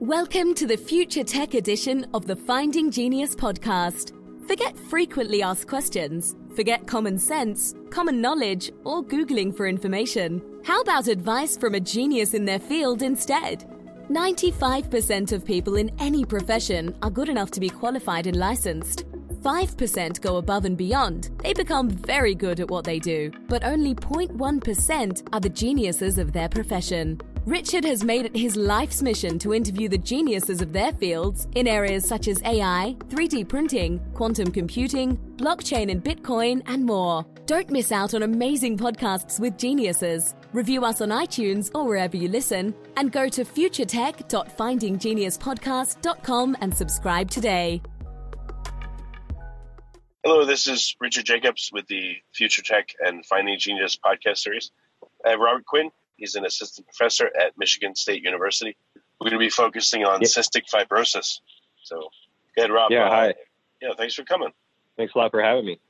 Welcome to the Future Tech edition of the Finding Genius podcast. Forget frequently asked questions, forget common sense, common knowledge, or Googling for information. How about advice from a genius in their field instead? 95% of people in any profession are good enough to be qualified and licensed. 5% go above and beyond. They become very good at what they do, but only 0.1% are the geniuses of their profession. Richard has made it his life's mission to interview the geniuses of their fields in areas such as AI, 3D printing, quantum computing, blockchain and Bitcoin, and more. Don't miss out on amazing podcasts with geniuses. Review us on iTunes or wherever you listen, and go to futuretech.findinggeniuspodcast.com and subscribe today. Hello, this is Richard Jacobs with the Future Tech and Finding Genius podcast series. I have Robert Quinn. He's an assistant professor at Michigan State University. We're going to be focusing on cystic fibrosis. So, go ahead, Rob. Yeah, Uh, hi. Yeah, thanks for coming. Thanks a lot for having me.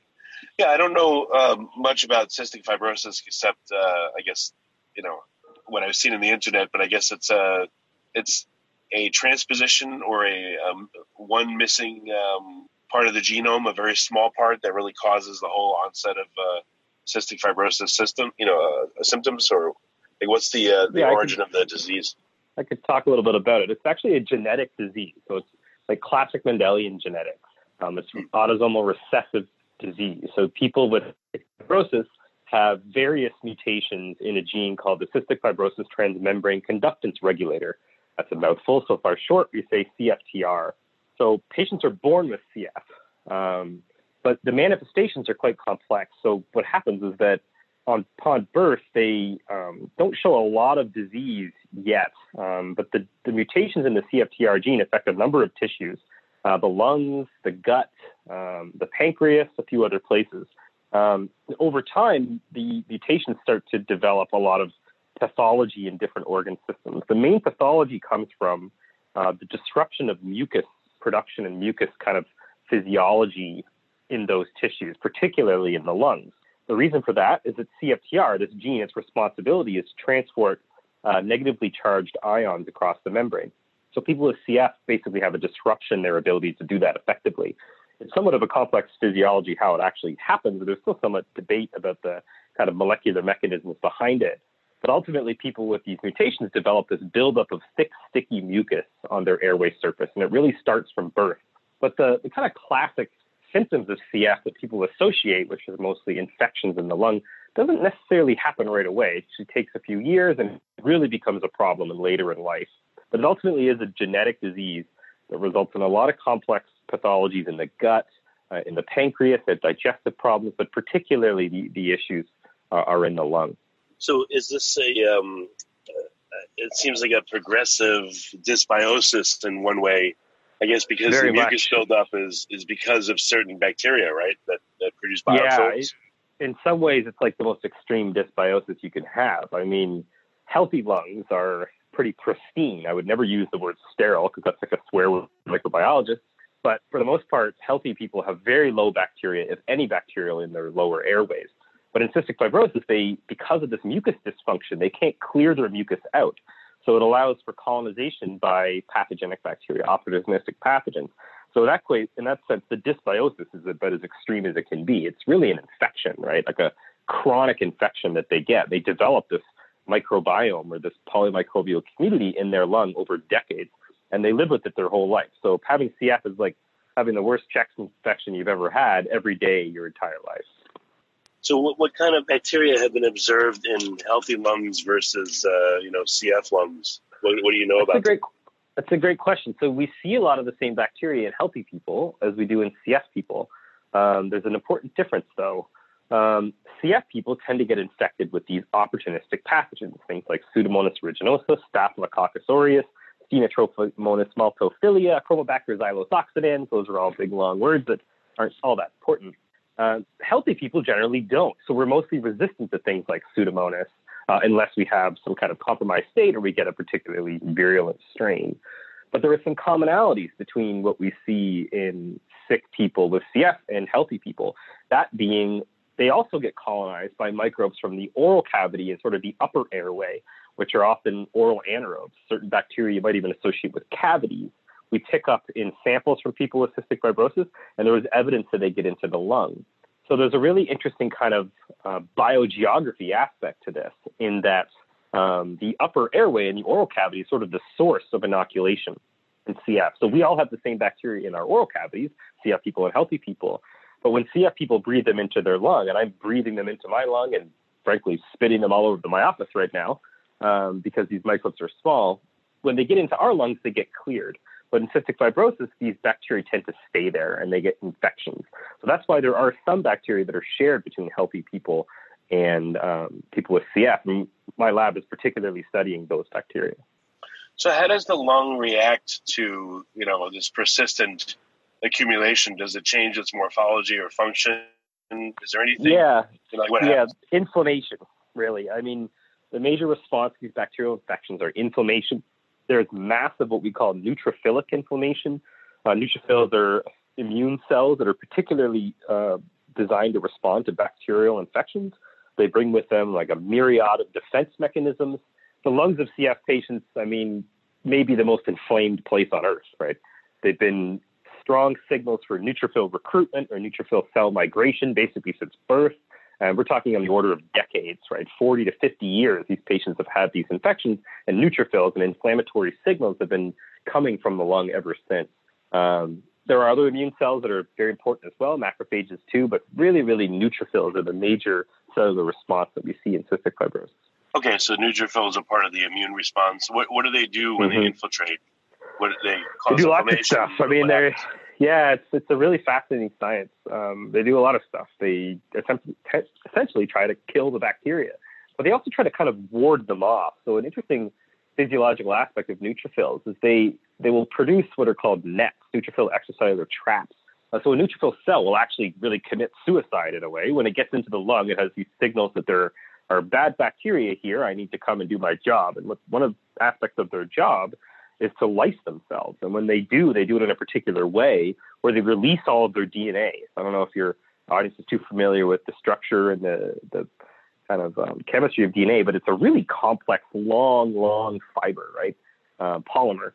Yeah, I don't know um, much about cystic fibrosis except, uh, I guess, you know, what I've seen on the internet. But I guess it's a it's a transposition or a um, one missing um, part of the genome, a very small part that really causes the whole onset of uh, cystic fibrosis system. You know, uh, symptoms or like what's the uh, the Yeah, origin of the disease? I could talk a little bit about it. It's actually a genetic disease, so it's like classic Mendelian genetics. Um, it's autosomal recessive disease. So people with cystic fibrosis have various mutations in a gene called the cystic fibrosis transmembrane conductance regulator. That's a mouthful. So far short, we say CFTR. So patients are born with CF, um, but the manifestations are quite complex. So what happens is that on upon birth, they um, don't show a lot of disease yet, um, but the, the mutations in the CFTR gene affect a number of tissues uh, the lungs, the gut, um, the pancreas, a few other places. Um, over time, the mutations start to develop a lot of pathology in different organ systems. The main pathology comes from uh, the disruption of mucus production and mucus kind of physiology in those tissues, particularly in the lungs. The reason for that is that CFTR, this gene, its responsibility is to transport uh, negatively charged ions across the membrane. So people with CF basically have a disruption in their ability to do that effectively. It's somewhat of a complex physiology how it actually happens, but there's still somewhat debate about the kind of molecular mechanisms behind it. But ultimately, people with these mutations develop this buildup of thick, sticky mucus on their airway surface, and it really starts from birth. But the, the kind of classic symptoms of CF that people associate, which is mostly infections in the lung, doesn't necessarily happen right away. It takes a few years and really becomes a problem later in life. But it ultimately is a genetic disease that results in a lot of complex pathologies in the gut, uh, in the pancreas, the digestive problems, but particularly the, the issues are, are in the lung. So, is this a? Um, uh, it seems like a progressive dysbiosis in one way. I guess because Very the mucus much. buildup is is because of certain bacteria, right? That that produce biofilms. Yeah, in some ways, it's like the most extreme dysbiosis you can have. I mean, healthy lungs are pretty pristine. I would never use the word sterile because that's like a swear word for microbiologists. But for the most part, healthy people have very low bacteria, if any bacterial, in their lower airways. But in cystic fibrosis, they, because of this mucus dysfunction, they can't clear their mucus out. So it allows for colonization by pathogenic bacteria, opportunistic pathogens. So that in that sense, the dysbiosis is about as extreme as it can be. It's really an infection, right? Like a chronic infection that they get. They develop this microbiome or this polymicrobial community in their lung over decades, and they live with it their whole life. So having CF is like having the worst chest infection you've ever had every day your entire life. So, what, what kind of bacteria have been observed in healthy lungs versus uh, you know CF lungs? What, what do you know That's a about? great. That's a great question. So we see a lot of the same bacteria in healthy people as we do in CF people. Um, there's an important difference, though. Um, CF people tend to get infected with these opportunistic pathogens, things like Pseudomonas aeruginosa, Staphylococcus aureus, Stenotrophomonas maltophilia, Achromobacter xylosoxidans. Those are all big, long words that aren't all that important. Uh, healthy people generally don't. So we're mostly resistant to things like Pseudomonas uh, unless we have some kind of compromised state or we get a particularly virulent strain. But there are some commonalities between what we see in sick people with CF and healthy people. That being, they also get colonized by microbes from the oral cavity and sort of the upper airway, which are often oral anaerobes. Certain bacteria you might even associate with cavities. We pick up in samples from people with cystic fibrosis, and there was evidence that they get into the lung. So there's a really interesting kind of uh, biogeography aspect to this, in that um, the upper airway and the oral cavity is sort of the source of inoculation in CF. So we all have the same bacteria in our oral cavities, CF people and healthy people. But when CF people breathe them into their lung, and I'm breathing them into my lung and frankly spitting them all over my office right now um, because these microbes are small, when they get into our lungs, they get cleared. But in cystic fibrosis, these bacteria tend to stay there and they get infections. So that's why there are some bacteria that are shared between healthy people and um, people with CF. And my lab is particularly studying those bacteria. So, how does the lung react to you know this persistent accumulation? Does it change its morphology or function? Is there anything? Yeah, like yeah, happens? inflammation. Really, I mean, the major response to these bacterial infections are inflammation. There's massive what we call neutrophilic inflammation. Uh, neutrophils are immune cells that are particularly uh, designed to respond to bacterial infections. They bring with them like a myriad of defense mechanisms. The lungs of CF patients, I mean, may be the most inflamed place on earth, right? They've been strong signals for neutrophil recruitment or neutrophil cell migration basically since birth. And we're talking on the order of decades, right? 40 to 50 years, these patients have had these infections, and neutrophils and inflammatory signals have been coming from the lung ever since. Um, there are other immune cells that are very important as well, macrophages too, but really, really neutrophils are the major cellular response that we see in cystic fibrosis. Okay, so neutrophils are part of the immune response. What, what do they do when mm-hmm. they infiltrate? What do they cause? They do lots of stuff. I mean, they're yeah, it's it's a really fascinating science. Um, they do a lot of stuff. They essentially try to kill the bacteria, but they also try to kind of ward them off. So an interesting physiological aspect of neutrophils is they they will produce what are called nets, neutrophil extracellular traps. Uh, so a neutrophil cell will actually really commit suicide in a way. When it gets into the lung, it has these signals that there are bad bacteria here. I need to come and do my job. And what, one of aspects of their job is to lyse themselves. And when they do, they do it in a particular way where they release all of their DNA. I don't know if your audience is too familiar with the structure and the, the kind of um, chemistry of DNA, but it's a really complex, long, long fiber, right? Uh, polymer.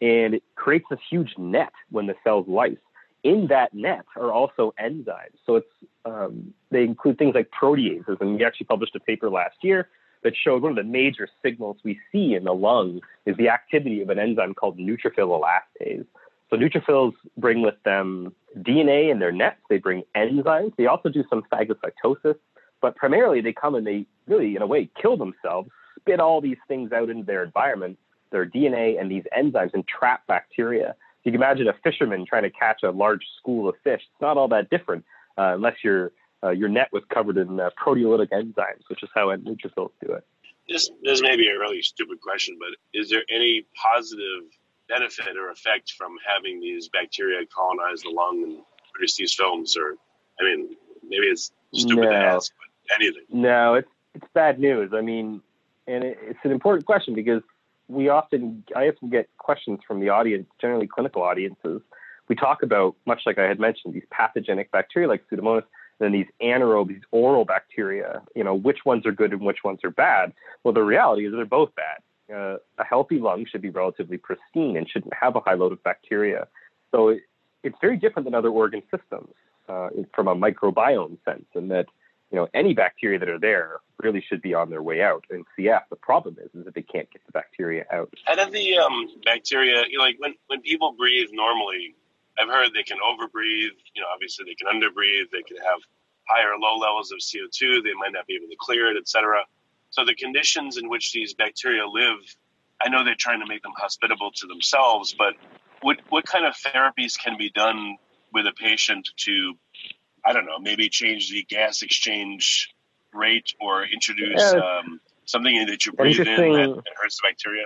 And it creates this huge net when the cells lyse. In that net are also enzymes. So it's um, they include things like proteases. And we actually published a paper last year that showed one of the major signals we see in the lung is the activity of an enzyme called neutrophil elastase. So neutrophils bring with them DNA in their nets. They bring enzymes. They also do some phagocytosis, but primarily they come and they really, in a way, kill themselves, spit all these things out into their environment, their DNA and these enzymes, and trap bacteria. So You can imagine a fisherman trying to catch a large school of fish. It's not all that different uh, unless you're uh, your net was covered in uh, proteolytic enzymes, which is how neutrophils do it. This this may be a really stupid question, but is there any positive benefit or effect from having these bacteria colonize the lung and produce these films? Or, I mean, maybe it's stupid no. to ask, but anything. No, it's it's bad news. I mean, and it, it's an important question because we often I often get questions from the audience, generally clinical audiences. We talk about much like I had mentioned these pathogenic bacteria like Pseudomonas then these anaerobe, these oral bacteria, you know, which ones are good and which ones are bad? Well, the reality is they're both bad. Uh, a healthy lung should be relatively pristine and shouldn't have a high load of bacteria. So it, it's very different than other organ systems uh, from a microbiome sense, in that you know any bacteria that are there really should be on their way out. In CF, the problem is is that they can't get the bacteria out. How do the um, bacteria, you know, like when when people breathe normally, I've heard they can overbreathe. You know, obviously they can underbreathe. They can have higher or low levels of CO2. They might not be able to clear it, etc. So the conditions in which these bacteria live, I know they're trying to make them hospitable to themselves, but what what kind of therapies can be done with a patient to, I don't know, maybe change the gas exchange rate or introduce um, something that you breathe in that, that hurts the bacteria?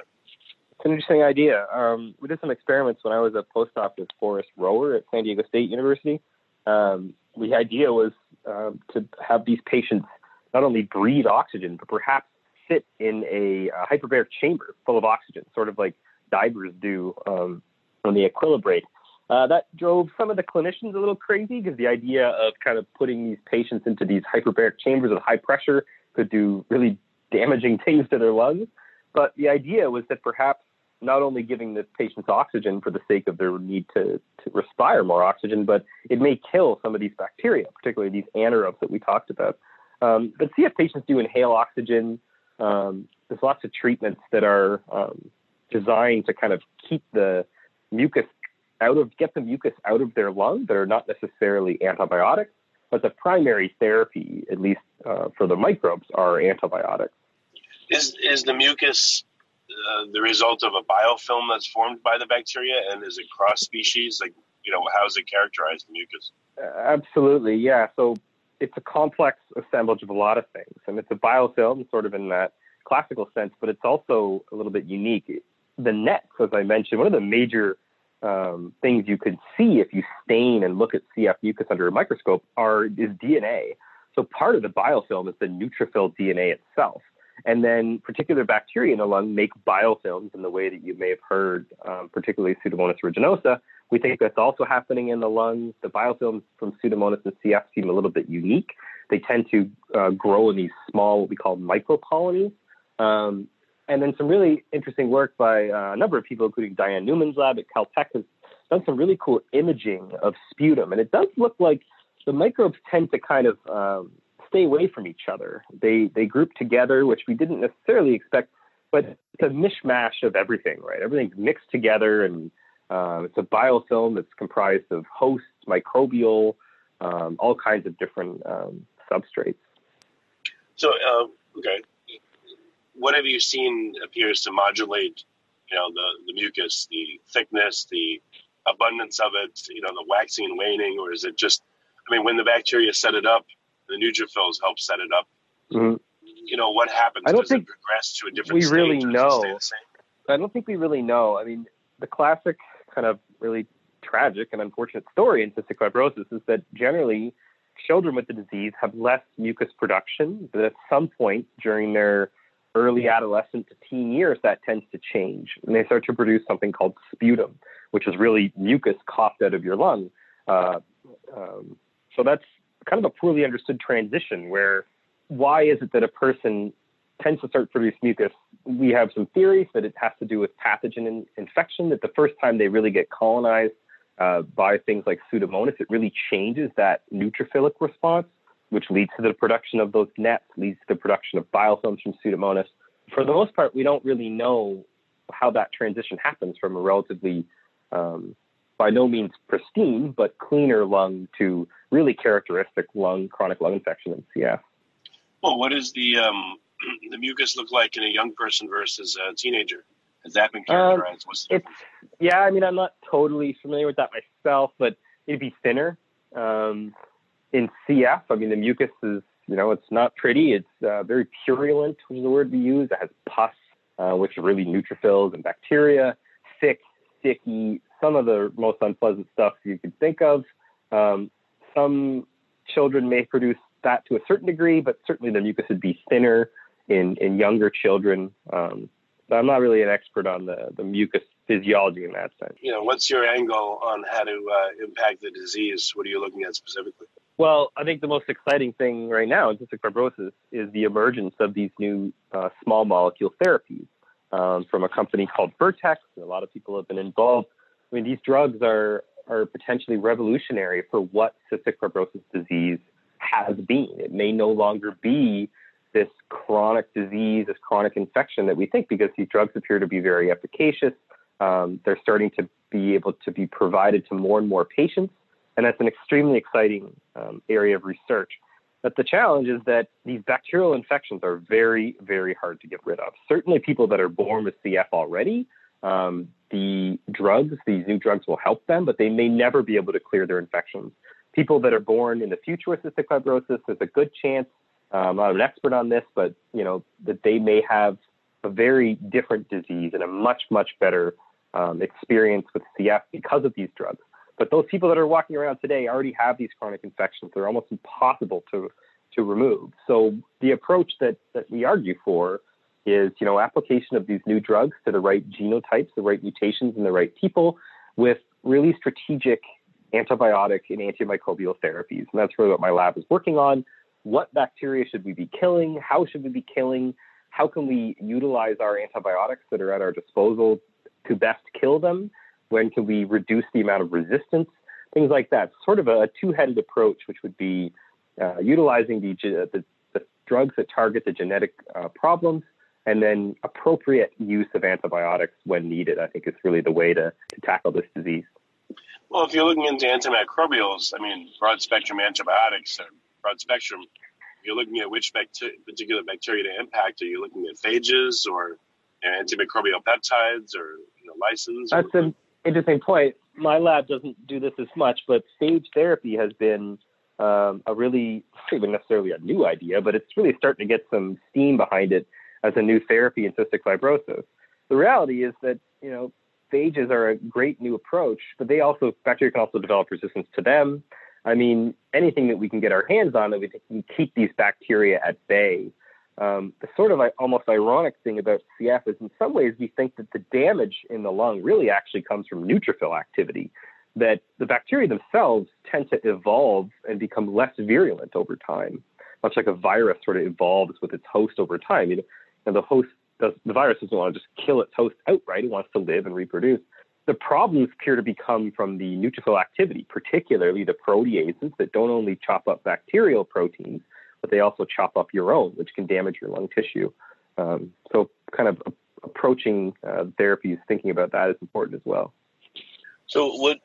It's an interesting idea. Um, we did some experiments when I was a postdoc with Forest Rohwer at San Diego State University. Um, the idea was um, to have these patients not only breathe oxygen, but perhaps sit in a, a hyperbaric chamber full of oxygen, sort of like divers do um, when they equilibrate. Uh, that drove some of the clinicians a little crazy because the idea of kind of putting these patients into these hyperbaric chambers with high pressure could do really damaging things to their lungs. But the idea was that perhaps not only giving the patients oxygen for the sake of their need to, to respire more oxygen, but it may kill some of these bacteria, particularly these anaerobes that we talked about. Um, but CF patients do inhale oxygen. Um, there's lots of treatments that are um, designed to kind of keep the mucus out of, get the mucus out of their lung that are not necessarily antibiotics, but the primary therapy, at least uh, for the microbes, are antibiotics. Is, is the mucus uh, the result of a biofilm that's formed by the bacteria, and is it cross species? Like, you know, how is it characterized, the mucus? Uh, absolutely, yeah. So it's a complex assemblage of a lot of things, and it's a biofilm, sort of in that classical sense, but it's also a little bit unique. The nets, as I mentioned, one of the major um, things you can see if you stain and look at CF mucus under a microscope are is DNA. So part of the biofilm is the neutrophil DNA itself. And then particular bacteria in the lung make biofilms in the way that you may have heard, um, particularly Pseudomonas aeruginosa. We think that's also happening in the lungs. The biofilms from Pseudomonas and CF seem a little bit unique. They tend to uh, grow in these small, what we call microcolonies. Um, and then some really interesting work by uh, a number of people, including Dianne Newman's lab at Caltech, has done some really cool imaging of sputum. And it does look like the microbes tend to kind of um, stay away from each other. They they group together, which we didn't necessarily expect, but it's a mishmash of everything, right? Everything's mixed together, and uh, it's a biofilm that's comprised of hosts, microbial, um, all kinds of different um, substrates. So, uh, okay, what have you seen appears to modulate, you know, the the mucus, the thickness, the abundance of it, you know, the waxing and waning, or is it just? I mean, when the bacteria set it up, the neutrophils help set it up. Mm-hmm. You know what happens? I don't Does think it progress to a different. We really know. I don't think we really know. I mean, the classic kind of really tragic and unfortunate story in cystic fibrosis is that generally children with the disease have less mucus production, but at some point during their early adolescent to teen years, that tends to change. And they start to produce something called sputum, which is really mucus coughed out of your lung. Uh, um, so that's kind of a poorly understood transition where why is it that a person tends to start produce mucus? We have some theories that it has to do with pathogen in, infection, that the first time they really get colonized uh, by things like Pseudomonas, it really changes that neutrophilic response, which leads to the production of those nets, leads to the production of biofilms from Pseudomonas. For the most part, we don't really know how that transition happens from a relatively um, by no means pristine, but cleaner lung to really characteristic lung chronic lung infection in CF. Well, what does the um, the mucus look like in a young person versus a teenager? Has that been um, characterized? Um, it's, yeah, I mean, I'm not totally familiar with that myself, but it'd be thinner. Um, in CF, I mean, the mucus is, you know, it's not pretty. It's uh, very purulent, which is the word we use. It has pus, uh, which are really neutrophils and bacteria, thick, sticky, some of the most unpleasant stuff you could think of. Um, some children may produce that to a certain degree, but certainly the mucus would be thinner in, in younger children. Um, but I'm not really an expert on the, the mucus physiology in that sense. You know, what's your angle on how to uh, impact the disease? What are you looking at specifically? Well, I think the most exciting thing right now in cystic fibrosis is the emergence of these new uh, small molecule therapies um, from a company called Vertex. A lot of people have been involved I mean, these drugs are are potentially revolutionary for what cystic fibrosis disease has been. It may no longer be this chronic disease, this chronic infection that we think, because these drugs appear to be very efficacious. Um, they're starting to be able to be provided to more and more patients, and that's an extremely exciting um, area of research. But the challenge is that these bacterial infections are very, very hard to get rid of. Certainly, people that are born with CF already um, the drugs, these new drugs will help them, but they may never be able to clear their infections. People that are born in the future with cystic fibrosis, there's a good chance. Uh, I'm not an expert on this, but you know that they may have a very different disease and a much, much better um, experience with CF because of these drugs. But those people that are walking around today already have these chronic infections. They're almost impossible to to remove. So the approach that that we argue for is, you know, application of these new drugs to the right genotypes, the right mutations in the right people with really strategic antibiotic and antimicrobial therapies. And that's really what my lab is working on. What bacteria should we be killing? How should we be killing? how can we utilize our antibiotics that are at our disposal to best kill them? When can we reduce the amount of resistance? Things like that. Sort of a two-headed approach, which would be uh, utilizing the, the, the, drugs that target the genetic uh, problems and then appropriate use of antibiotics when needed, I think is really the way to, to tackle this disease. Well, if you're looking into antimicrobials, I mean, broad spectrum antibiotics or broad spectrum, you're looking at which bacteria, particular bacteria to impact. Are you looking at phages or antimicrobial peptides or you know, lysins? That's or, an interesting point. My lab doesn't do this as much, but phage therapy has been um, a really, not even necessarily a new idea, but it's really starting to get some steam behind it as a new therapy in cystic fibrosis. The reality is that, you know, phages are a great new approach, but they also, bacteria can also develop resistance to them. I mean, anything that we can get our hands on that we can keep these bacteria at bay. Um, the sort of almost ironic thing about CF is in some ways we think that the damage in the lung really actually comes from neutrophil activity, that the bacteria themselves tend to evolve and become less virulent over time, much like a virus sort of evolves with its host over time. You know, and the host does, the virus doesn't want to just kill its host outright. It wants to live and reproduce. The problems appear to become from the neutrophil activity, particularly the proteases that don't only chop up bacterial proteins, but they also chop up your own, which can damage your lung tissue. Um, so, kind of approaching uh, therapies, thinking about that is important as well. So, what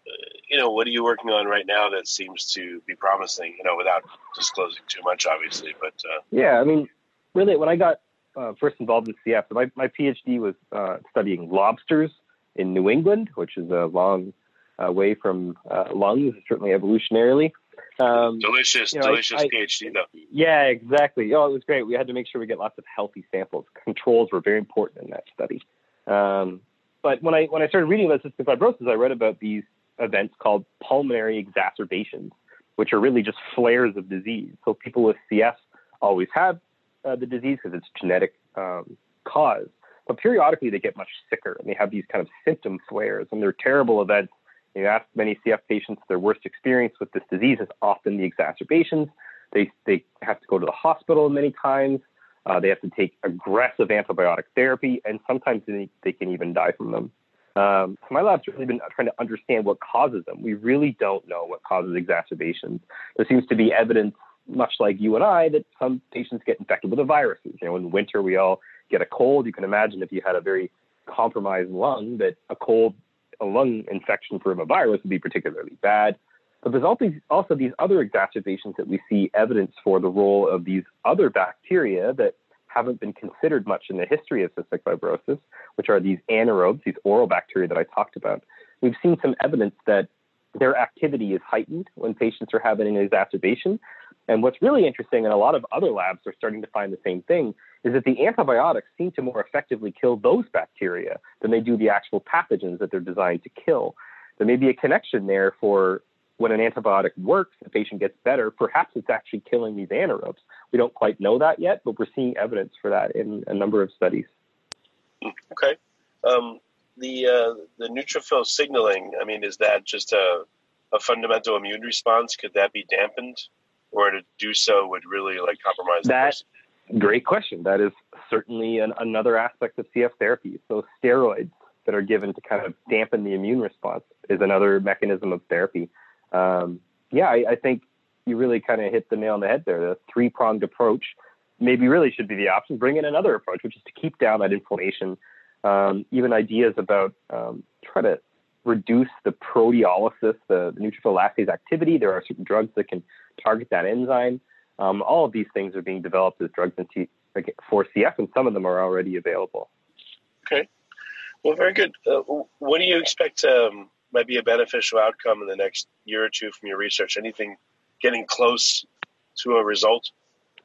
you know, what are you working on right now that seems to be promising? You know, without disclosing too much, obviously. But uh... yeah, I mean, really, when I got uh, first involved in CF. My, my PhD was uh, studying lobsters in New England, which is a long uh, way from uh, lungs, certainly evolutionarily. Um, delicious, you know, delicious I, PhD though. Yeah, exactly. Oh, it was great. We had to make sure we get lots of healthy samples. Controls were very important in that study. Um, but when I when I started reading about cystic fibrosis, I read about these events called pulmonary exacerbations, which are really just flares of disease. So people with CF always have uh, the disease because it's genetic um, cause. But periodically, they get much sicker and they have these kind of symptom flares, and they're terrible events. You ask many CF patients, their worst experience with this disease is often the exacerbations. They, they have to go to the hospital many times. Uh, they have to take aggressive antibiotic therapy, and sometimes they, they can even die from them. Um, so my lab's really been trying to understand what causes them. We really don't know what causes exacerbations. There seems to be evidence much like you and I, that some patients get infected with the viruses. You know, in winter we all get a cold. You can imagine if you had a very compromised lung, that a cold, a lung infection from a virus would be particularly bad. But there's also, also these other exacerbations that we see evidence for the role of these other bacteria that haven't been considered much in the history of cystic fibrosis, which are these anaerobes, these oral bacteria that I talked about. We've seen some evidence that their activity is heightened when patients are having an exacerbation, and what's really interesting, and a lot of other labs are starting to find the same thing, is that the antibiotics seem to more effectively kill those bacteria than they do the actual pathogens that they're designed to kill. There may be a connection there for when an antibiotic works, the patient gets better. Perhaps it's actually killing these anaerobes. We don't quite know that yet, but we're seeing evidence for that in a number of studies. Okay. Um, the uh, the neutrophil signaling. I mean, is that just a, a fundamental immune response? Could that be dampened or to do so would really like compromise that. Great question. That is certainly an, another aspect of CF therapy. So steroids that are given to kind of dampen the immune response is another mechanism of therapy. Um, yeah, I, I, think you really kind of hit the nail on the head there. The three pronged approach maybe really should be the option. Bring in another approach, which is to keep down that inflammation. Um, even ideas about um, try to reduce the proteolysis, the, the neutrophil elastase activity. There are certain drugs that can target that enzyme. Um, all of these things are being developed as drugs for CF, and some of them are already available. Okay. Well, very good. Uh, what do you expect um, might be a beneficial outcome in the next year or two from your research? Anything getting close to a result,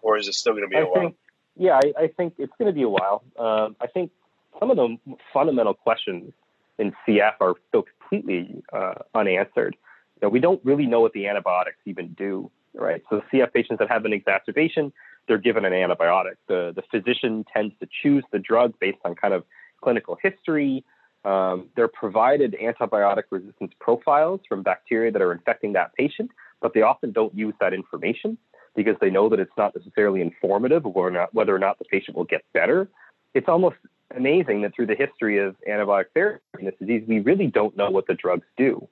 or is it still going to be a I while? Yeah, I, I, think it's going to be a while. Um, I think some of the fundamental questions in CF are still completely uh, unanswered. You know, we don't really know what the antibiotics even do, right? So CF patients that have an exacerbation, they're given an antibiotic. The, the physician tends to choose the drug based on kind of clinical history. Um, they're provided antibiotic resistance profiles from bacteria that are infecting that patient, but they often don't use that information. because they know that it's not necessarily informative or not, whether or not the patient will get better. It's almost amazing that through the history of antibiotic therapy in this disease, we really don't know what the drugs do.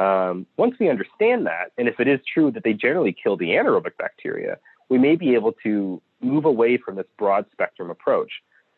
Um, once we understand that, and if it is true that they generally kill the anaerobic bacteria, we may be able to move away from this broad spectrum approach.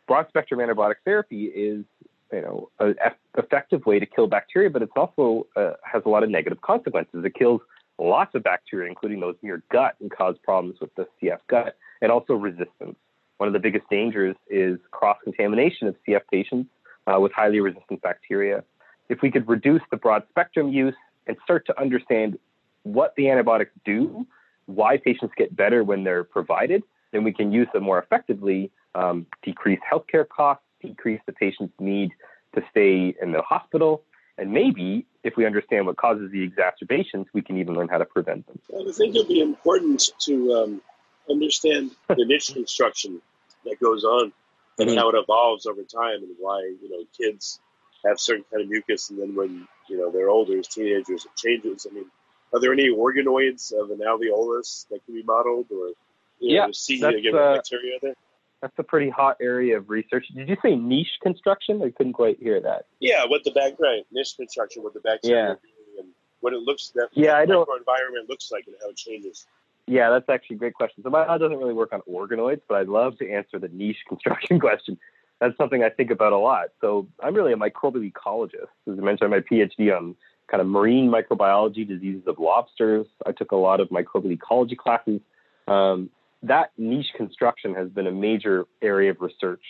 Broad spectrum antibiotic therapy is, you know, an effective way to kill bacteria, but it's also uh, has a lot of negative consequences. It kills lots of bacteria, including those in your gut, and cause problems with the CF gut, and also resistance. One of the biggest dangers is cross contamination of CF patients uh, with highly resistant bacteria. If we could reduce the broad spectrum use and start to understand what the antibiotics do, why patients get better when they're provided, then we can use them more effectively, um, decrease healthcare costs, decrease the patient's need to stay in the hospital, and maybe if we understand what causes the exacerbations, we can even learn how to prevent them. I think it'd be important to um, understand the niche construction that goes on and mm-hmm. how it evolves over time and why you know kids have certain kind of mucus and then when you know they're older as teenagers it changes i mean are there any organoids of an alveolus that can be modeled or you yeah, see given uh, bacteria there that's a pretty hot area of research. Did you say niche construction? I couldn't quite hear that. Yeah, what the back right niche construction, what the bacteria yeah. and what it looks that yeah, I don't environment looks like and how it changes. Yeah, that's actually a great question. So my lab doesn't really work on organoids, but I'd love to answer the niche construction question. That's something I think about a lot. So I'm really a microbial ecologist. As I mentioned, my PhD on kind of marine microbiology, diseases of lobsters. I took a lot of microbial ecology classes. Um, that niche construction has been a major area of research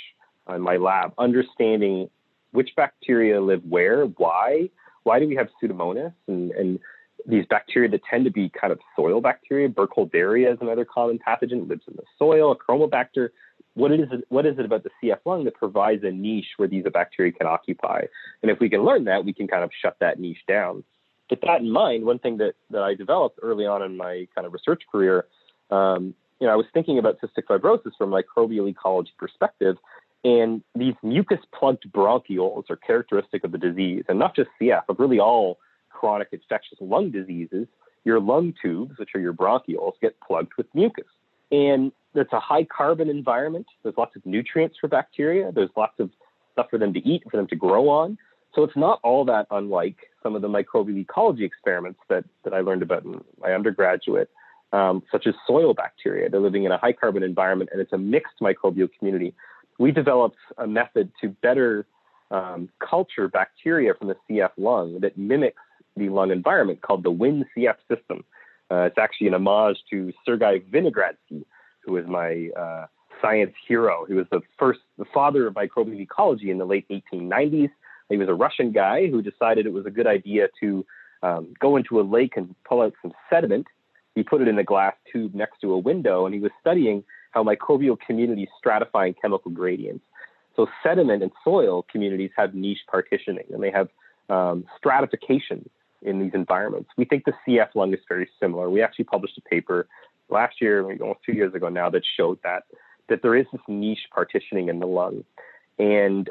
in my lab, understanding which bacteria live where, why, why do we have Pseudomonas, and, and these bacteria that tend to be kind of soil bacteria. Burkholderia is another common pathogen, lives in the soil, Achromobacter. What is it, what is it about the CF lung that provides a niche where these bacteria can occupy? And if we can learn that, we can kind of shut that niche down. With that in mind, one thing that, that I developed early on in my kind of research career, um, you know, I was thinking about cystic fibrosis from a microbial ecology perspective, and these mucus plugged bronchioles are characteristic of the disease, and not just CF, but really all chronic infectious lung diseases, your lung tubes, which are your bronchioles, get plugged with mucus. And it's a high carbon environment. There's lots of nutrients for bacteria. There's lots of stuff for them to eat, for them to grow on. So it's not all that unlike some of the microbial ecology experiments that, that I learned about in my undergraduate, um, such as soil bacteria. They're living in a high carbon environment and it's a mixed microbial community. We developed a method to better um, culture bacteria from the CF lung that mimics the lung environment called the WinCF system. Uh, it's actually an homage to Sergei Vinogradsky, who was my uh, science hero. He was the first, the father of microbial ecology in the late 1890s. He was a Russian guy who decided it was a good idea to um, go into a lake and pull out some sediment. He put it in a glass tube next to a window, and he was studying how microbial communities stratify in chemical gradients. So sediment and soil communities have niche partitioning, and they have um, stratification in these environments. We think the CF lung is very similar. We actually published a paper last year, almost two years ago now, that showed that that there is this niche partitioning in the lung. And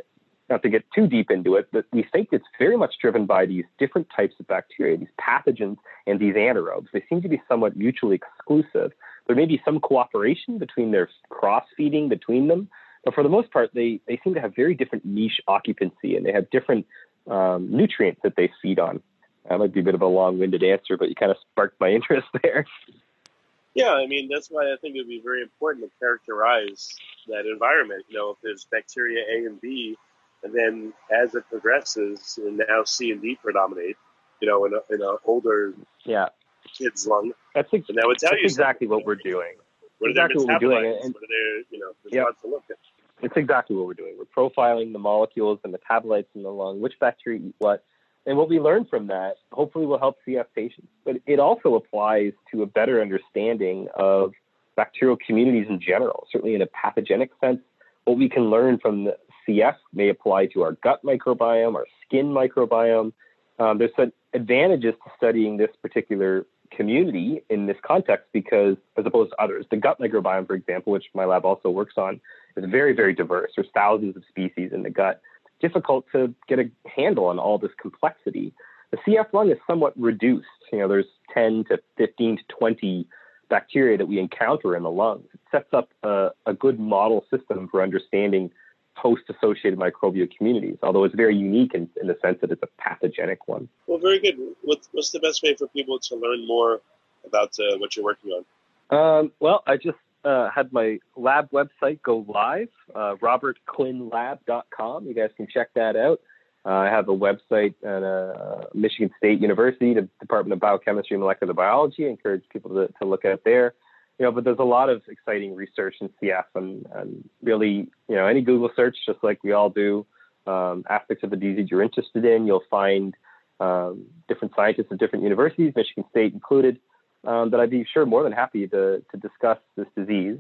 not to get too deep into it, but we think it's very much driven by these different types of bacteria, these pathogens and these anaerobes. They seem to be somewhat mutually exclusive. There may be some cooperation between their cross feeding between them, but for the most part, they, they seem to have very different niche occupancy and they have different um, nutrients that they feed on. That might be a bit of a long-winded answer, but you kind of sparked my interest there. Yeah, I mean that's why I think it would be very important to characterize that environment. You know, if there's bacteria A and B, and then as it progresses, and now C and D predominate. You know, in a, in a older yeah kid's lung. That's, ex- that would tell that's exactly what we're doing. What exactly what we're doing. And, what are you know, yep. to look at? It's exactly what we're doing. We're profiling the molecules and metabolites in the lung, which bacteria eat what, and what we learn from that hopefully will help CF patients. But it also applies to a better understanding of bacterial communities in general, certainly in a pathogenic sense. What we can learn from the CF may apply to our gut microbiome, our skin microbiome. Um, there's some advantages to studying this particular community in this context because, as opposed to others, the gut microbiome, for example, which my lab also works on, is very, very diverse. There's thousands of species in the gut difficult to get a handle on all this complexity. The CF lung is somewhat reduced. You know, there's 10 to 15 to 20 bacteria that we encounter in the lungs. It sets up a, a good model system for understanding host-associated microbial communities, although it's very unique in, in the sense that it's a pathogenic one. Well, very good. What's, what's the best way for people to learn more about uh, what you're working on? Um, well, I just uh, had my lab website go live, uh, robertquinnlab.com. You guys can check that out. Uh, I have a website at uh, Michigan State University, the Department of Biochemistry and Molecular Biology. I encourage people to, to look at there. You know, but there's a lot of exciting research in CF, and, and really, you know, any Google search, just like we all do, um, aspects of the disease you're interested in, you'll find um, different scientists at different universities, Michigan State included, um, that I'd be sure more than happy to, to discuss this disease.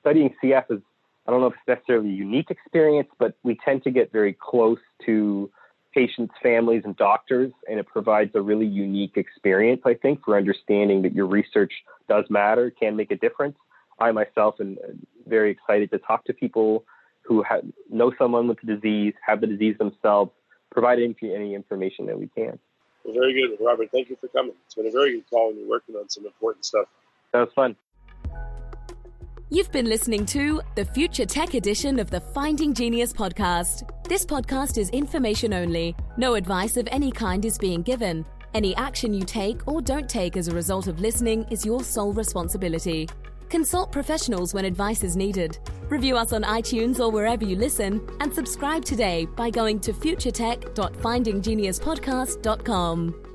Studying CF is, I don't know if it's necessarily a unique experience, but we tend to get very close to patients, families, and doctors, and it provides a really unique experience, I think, for understanding that your research does matter, can make a difference. I myself am very excited to talk to people who know someone with the disease, have the disease themselves, provide any, any information that we can. Well, very good, Robert. Thank you for coming. It's been a very good call, and you're working on some important stuff. That was fun. You've been listening to the Future Tech edition of the Finding Genius podcast. This podcast is information only. No advice of any kind is being given. Any action you take or don't take as a result of listening is your sole responsibility. Consult professionals when advice is needed. Review us on iTunes or wherever you listen, and subscribe today by going to futuretech.findinggeniuspodcast.com.